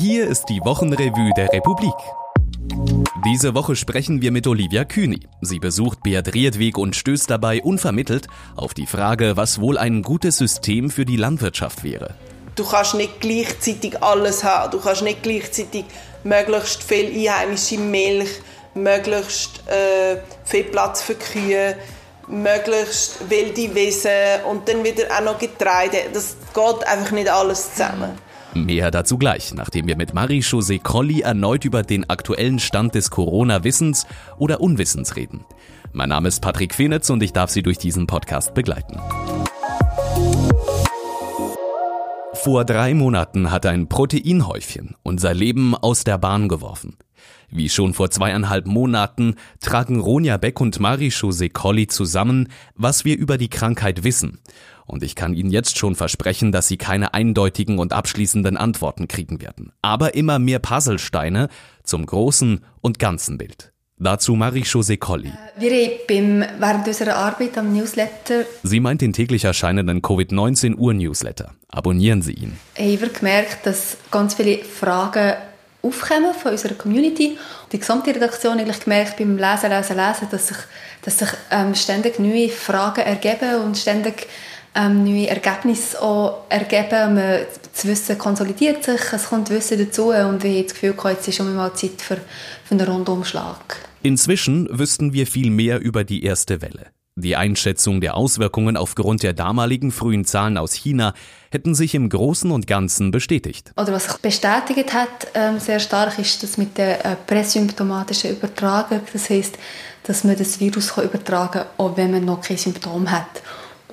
Hier ist die Wochenrevue der Republik. Diese Woche sprechen wir mit Olivia Kühni. Sie besucht Beat Riedweg und stößt dabei unvermittelt auf die Frage, was wohl ein gutes System für die Landwirtschaft wäre. Du kannst nicht gleichzeitig alles haben. Du kannst nicht gleichzeitig möglichst viel einheimische Milch, möglichst äh, viel Platz für Kühe, möglichst wilde Wiesen und dann wieder auch noch Getreide. Das geht einfach nicht alles zusammen. Mehr dazu gleich, nachdem wir mit Marie-José Colli erneut über den aktuellen Stand des Corona-Wissens oder Unwissens reden. Mein Name ist Patrick Fenitz und ich darf Sie durch diesen Podcast begleiten. Vor drei Monaten hat ein Proteinhäufchen unser Leben aus der Bahn geworfen. Wie schon vor zweieinhalb Monaten tragen Ronja Beck und Marie-José Colli zusammen, was wir über die Krankheit wissen. Und ich kann Ihnen jetzt schon versprechen, dass Sie keine eindeutigen und abschließenden Antworten kriegen werden. Aber immer mehr Puzzlesteine zum großen und ganzen Bild. Dazu Marie-José Colli. Äh, wir haben während unserer Arbeit am Newsletter... Sie meint den täglich erscheinenden Covid-19-Uhr-Newsletter. Abonnieren Sie ihn. Ich habe gemerkt, dass ganz viele Fragen aufkommen von unserer Community. Die gesamte Redaktion eigentlich gemerkt beim Lesen, Lesen, Lesen, dass sich, dass sich ähm, ständig neue Fragen ergeben und ständig ähm, neue Ergebnisse auch ergeben. Man, das Wissen konsolidiert sich, es kommt Wissen dazu und ich habe das Gefühl, jetzt ist schon mal Zeit für, für einen Rundumschlag. Inzwischen wüssten wir viel mehr über die erste Welle. Die Einschätzung der Auswirkungen aufgrund der damaligen frühen Zahlen aus China hätten sich im Großen und Ganzen bestätigt. Oder was sich bestätigt hat, ähm, sehr stark, ist das mit der äh, präsymptomatischen Übertragung. Das heißt, dass man das Virus kann übertragen kann, auch wenn man noch kein Symptom hat.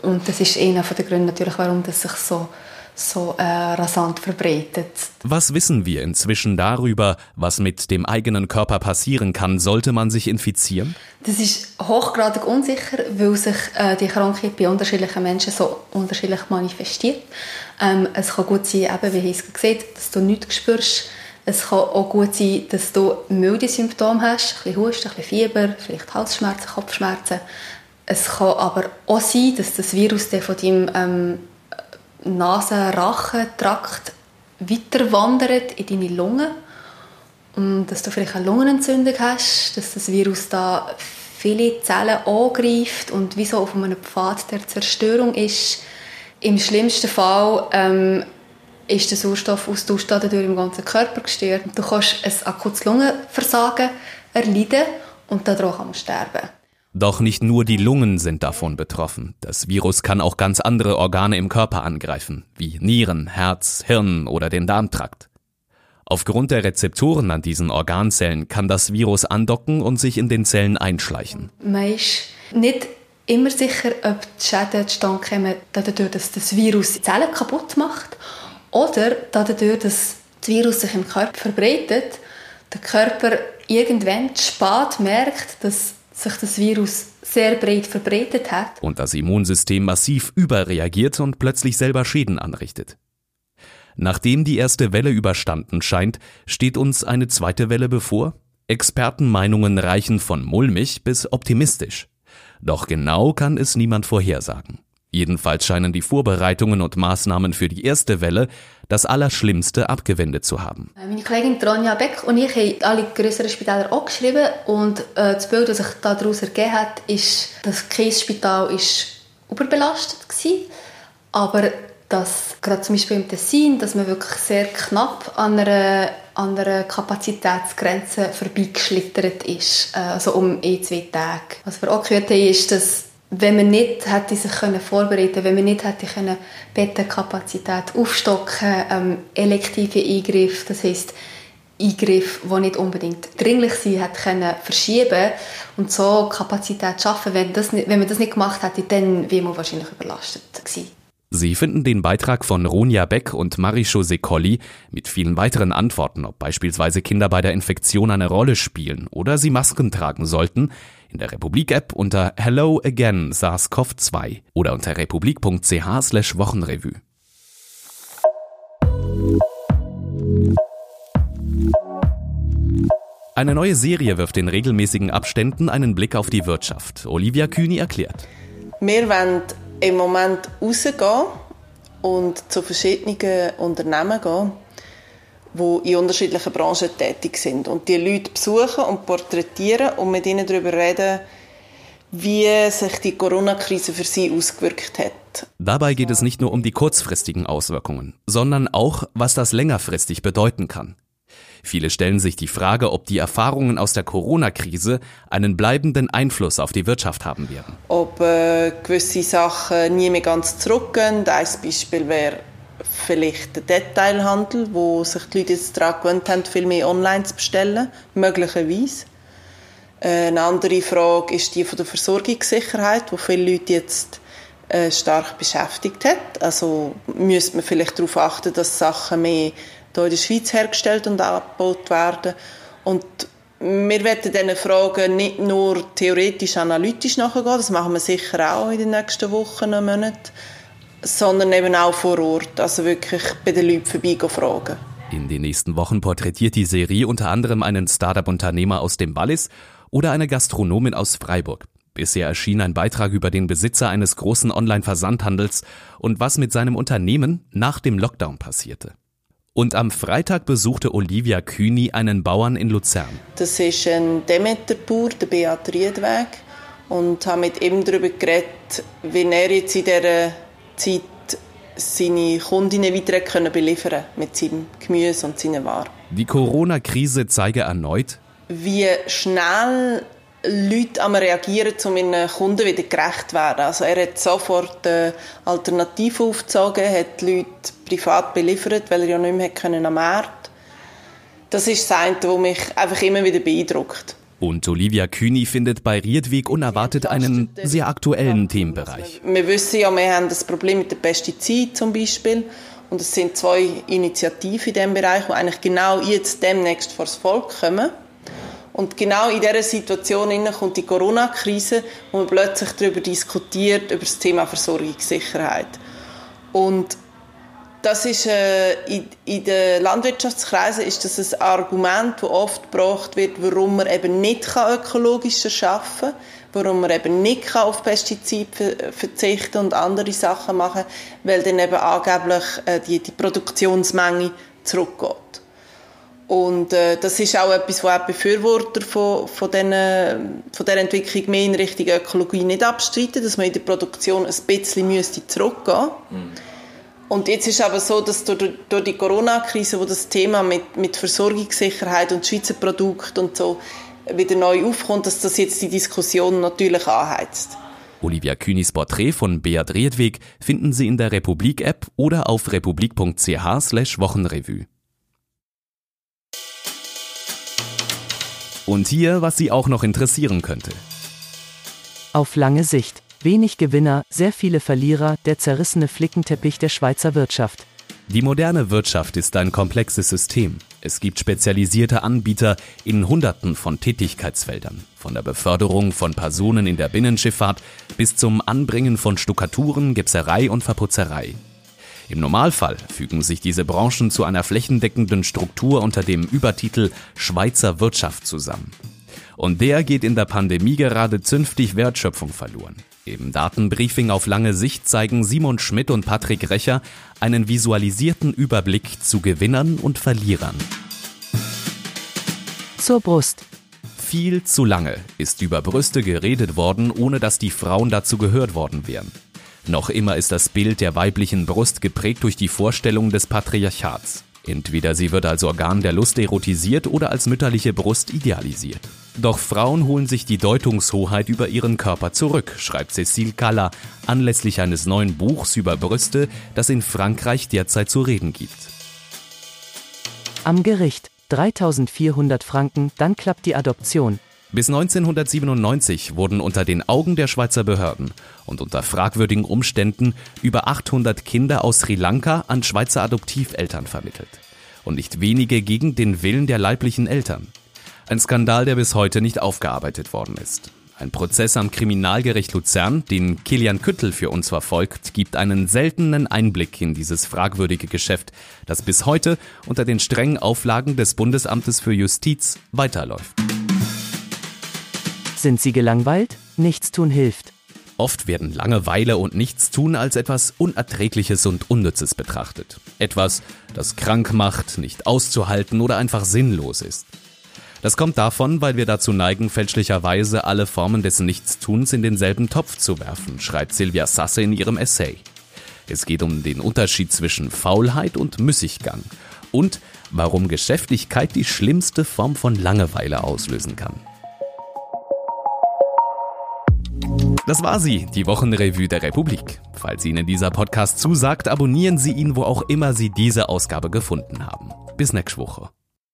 Und das ist einer der Gründe natürlich, warum das sich so so äh, rasant verbreitet. Was wissen wir inzwischen darüber, was mit dem eigenen Körper passieren kann, sollte man sich infizieren? Das ist hochgradig unsicher, weil sich äh, die Krankheit bei unterschiedlichen Menschen so unterschiedlich manifestiert. Ähm, es kann gut sein, eben, wie ich es gesehen dass du nichts spürst. Es kann auch gut sein, dass du milde Symptome hast, ein bisschen Husten, ein bisschen Fieber, vielleicht Halsschmerzen, Kopfschmerzen. Es kann aber auch sein, dass das Virus von deinem ähm, Nasen-Rachentrakt weiter wandert in deine Lungen und dass du vielleicht eine Lungenentzündung hast, dass das Virus da viele Zellen angreift und wie so auf einem Pfad der Zerstörung ist. Im schlimmsten Fall ähm, ist der Sauerstoffaustausch dadurch im ganzen Körper gestört. Du kannst ein akutes Lungenversagen erleiden und daran kann man sterben. Doch nicht nur die Lungen sind davon betroffen. Das Virus kann auch ganz andere Organe im Körper angreifen, wie Nieren, Herz, Hirn oder den Darmtrakt. Aufgrund der Rezeptoren an diesen Organzellen kann das Virus andocken und sich in den Zellen einschleichen. Man ist nicht immer sicher, ob die Schäden zustande kommen, dadurch, dass das Virus die Zellen kaputt macht oder dadurch, dass das Virus sich im Körper verbreitet, der Körper irgendwann spät merkt, dass sich das Virus sehr breit verbreitet hat. Und das Immunsystem massiv überreagiert und plötzlich selber Schäden anrichtet. Nachdem die erste Welle überstanden scheint, steht uns eine zweite Welle bevor? Expertenmeinungen reichen von mulmig bis optimistisch. Doch genau kann es niemand vorhersagen. Jedenfalls scheinen die Vorbereitungen und Maßnahmen für die erste Welle das Allerschlimmste abgewendet zu haben. Meine Kollegin Tronja Beck und ich haben alle größeren Spitäler auch geschrieben und äh, das Bild, das sich daraus ergeben hat, ist, das Kiesspital ist überbelastet war, aber dass gerade zum Beispiel im Tessin, dass man wirklich sehr knapp an einer, an einer Kapazitätsgrenze vorbeigeschlittert ist, äh, also um ein, zwei Tage. Was wir auch gehört haben, ist, dass wenn man nicht hätte sich können vorbereiten wenn man nicht hätte können Bettenkapazität aufstocken ähm, elektive Eingriffe, das heißt Eingriffe, die nicht unbedingt dringlich sind, hätte können verschieben und so Kapazität schaffen. Wenn, das nicht, wenn man das nicht gemacht hätte, dann wäre man wahrscheinlich überlastet gewesen. Sie finden den Beitrag von Ronja Beck und Marie-José Colli mit vielen weiteren Antworten, ob beispielsweise Kinder bei der Infektion eine Rolle spielen oder sie Masken tragen sollten, in der Republik-App unter Hello Again SARS-CoV-2 oder unter republik.ch Wochenrevue. Eine neue Serie wirft in regelmäßigen Abständen einen Blick auf die Wirtschaft. Olivia Kühni erklärt. Wir wollen im Moment rausgehen und zu verschiedenen Unternehmen gehen die in unterschiedlichen Branchen tätig sind. Und die Leute besuchen und porträtieren und mit ihnen darüber reden, wie sich die Corona-Krise für sie ausgewirkt hat. Dabei geht es nicht nur um die kurzfristigen Auswirkungen, sondern auch, was das längerfristig bedeuten kann. Viele stellen sich die Frage, ob die Erfahrungen aus der Corona-Krise einen bleibenden Einfluss auf die Wirtschaft haben werden. Ob äh, gewisse Sachen nie mehr ganz zurückgehen. Ein Beispiel wäre vielleicht der Detailhandel, wo sich die Leute jetzt daran gewöhnt haben, viel mehr online zu bestellen, möglicherweise. Äh, eine andere Frage ist die von der Versorgungssicherheit, wo viele Leute jetzt äh, stark beschäftigt hat. Also müsste man vielleicht darauf achten, dass Sachen mehr hier in der Schweiz hergestellt und abgebaut werden. Und wir werden diesen Fragen nicht nur theoretisch analytisch nachgehen, das machen wir sicher auch in den nächsten Wochen und Monaten, sondern eben auch vor Ort, also wirklich bei den Leuten vorbeigehen fragen. In den nächsten Wochen porträtiert die Serie unter anderem einen Startup-Unternehmer aus dem Wallis oder eine Gastronomin aus Freiburg. Bisher erschien ein Beitrag über den Besitzer eines großen Online-Versandhandels und was mit seinem Unternehmen nach dem Lockdown passierte. Und am Freitag besuchte Olivia Kühni einen Bauern in Luzern. Das ist ein Demeterbauer, der Beat Riedweg. Und habe mit ihm darüber geredet, wie er jetzt in dieser Zeit seine Kundinnen weiter können beliefern mit seinem Gemüse und seinen Waren. Die Corona-Krise zeige erneut, wie schnell Leute am reagieren, um ihren Kunden wieder gerecht zu werden. Also er hat sofort äh, Alternativen aufgezogen, hat die Leute privat beliefert, weil er ja nicht mehr können am Markt. Das ist das eine, was mich einfach immer wieder beeindruckt. Und Olivia Kühni findet bei Riedweg unerwartet einen sehr aktuellen Themenbereich. Wir wissen ja, wir haben das Problem mit den Pestiziden zum Beispiel. Und es sind zwei Initiativen in diesem Bereich, die eigentlich genau jetzt demnächst vor das Volk kommen. Und genau in dieser Situation kommt die Corona-Krise, wo man plötzlich darüber diskutiert, über das Thema Versorgungssicherheit. Und das ist, äh, in, in den Landwirtschaftskreisen ist das ein Argument, das oft gebracht wird, warum man eben nicht ökologischer arbeiten kann, warum man eben nicht auf Pestizide verzichten und andere Sachen machen, weil dann eben angeblich äh, die, die Produktionsmenge zurückgeht. Und äh, das ist auch etwas, was auch Befürworter von, von, den, von dieser Entwicklung mehr in Richtung Ökologie nicht abstreiten, dass man in der Produktion ein bisschen müsste zurückgehen mhm. Und jetzt ist aber so, dass durch, durch die Corona-Krise, wo das Thema mit, mit Versorgungssicherheit und Schweizer Produkten und so wieder neu aufkommt, dass das jetzt die Diskussion natürlich anheizt. Olivia Kühnis Porträt von Beat Riedweg finden Sie in der Republik-App oder auf republik.ch Und hier, was Sie auch noch interessieren könnte. Auf lange Sicht. Wenig Gewinner, sehr viele Verlierer, der zerrissene Flickenteppich der Schweizer Wirtschaft. Die moderne Wirtschaft ist ein komplexes System. Es gibt spezialisierte Anbieter in Hunderten von Tätigkeitsfeldern, von der Beförderung von Personen in der Binnenschifffahrt bis zum Anbringen von Stuckaturen, Gipserei und Verputzerei. Im Normalfall fügen sich diese Branchen zu einer flächendeckenden Struktur unter dem Übertitel Schweizer Wirtschaft zusammen. Und der geht in der Pandemie gerade zünftig Wertschöpfung verloren. Im Datenbriefing auf lange Sicht zeigen Simon Schmidt und Patrick Recher einen visualisierten Überblick zu Gewinnern und Verlierern. Zur Brust. Viel zu lange ist über Brüste geredet worden, ohne dass die Frauen dazu gehört worden wären. Noch immer ist das Bild der weiblichen Brust geprägt durch die Vorstellung des Patriarchats. Entweder sie wird als Organ der Lust erotisiert oder als mütterliche Brust idealisiert. Doch Frauen holen sich die Deutungshoheit über ihren Körper zurück, schreibt Cécile Kalla anlässlich eines neuen Buchs über Brüste, das in Frankreich derzeit zu reden gibt. Am Gericht 3400 Franken, dann klappt die Adoption. Bis 1997 wurden unter den Augen der Schweizer Behörden und unter fragwürdigen Umständen über 800 Kinder aus Sri Lanka an Schweizer Adoptiveltern vermittelt. Und nicht wenige gegen den Willen der leiblichen Eltern. Ein Skandal, der bis heute nicht aufgearbeitet worden ist. Ein Prozess am Kriminalgericht Luzern, den Kilian Küttel für uns verfolgt, gibt einen seltenen Einblick in dieses fragwürdige Geschäft, das bis heute unter den strengen Auflagen des Bundesamtes für Justiz weiterläuft. Sind Sie gelangweilt? Nichts tun hilft. Oft werden Langeweile und Nichtstun als etwas Unerträgliches und Unnützes betrachtet. Etwas, das krank macht, nicht auszuhalten oder einfach sinnlos ist. Das kommt davon, weil wir dazu neigen, fälschlicherweise alle Formen des Nichtstuns in denselben Topf zu werfen, schreibt Silvia Sasse in ihrem Essay. Es geht um den Unterschied zwischen Faulheit und Müßiggang und warum Geschäftigkeit die schlimmste Form von Langeweile auslösen kann. Das war sie, die Wochenrevue der Republik. Falls Ihnen dieser Podcast zusagt, abonnieren Sie ihn, wo auch immer Sie diese Ausgabe gefunden haben. Bis nächste Woche.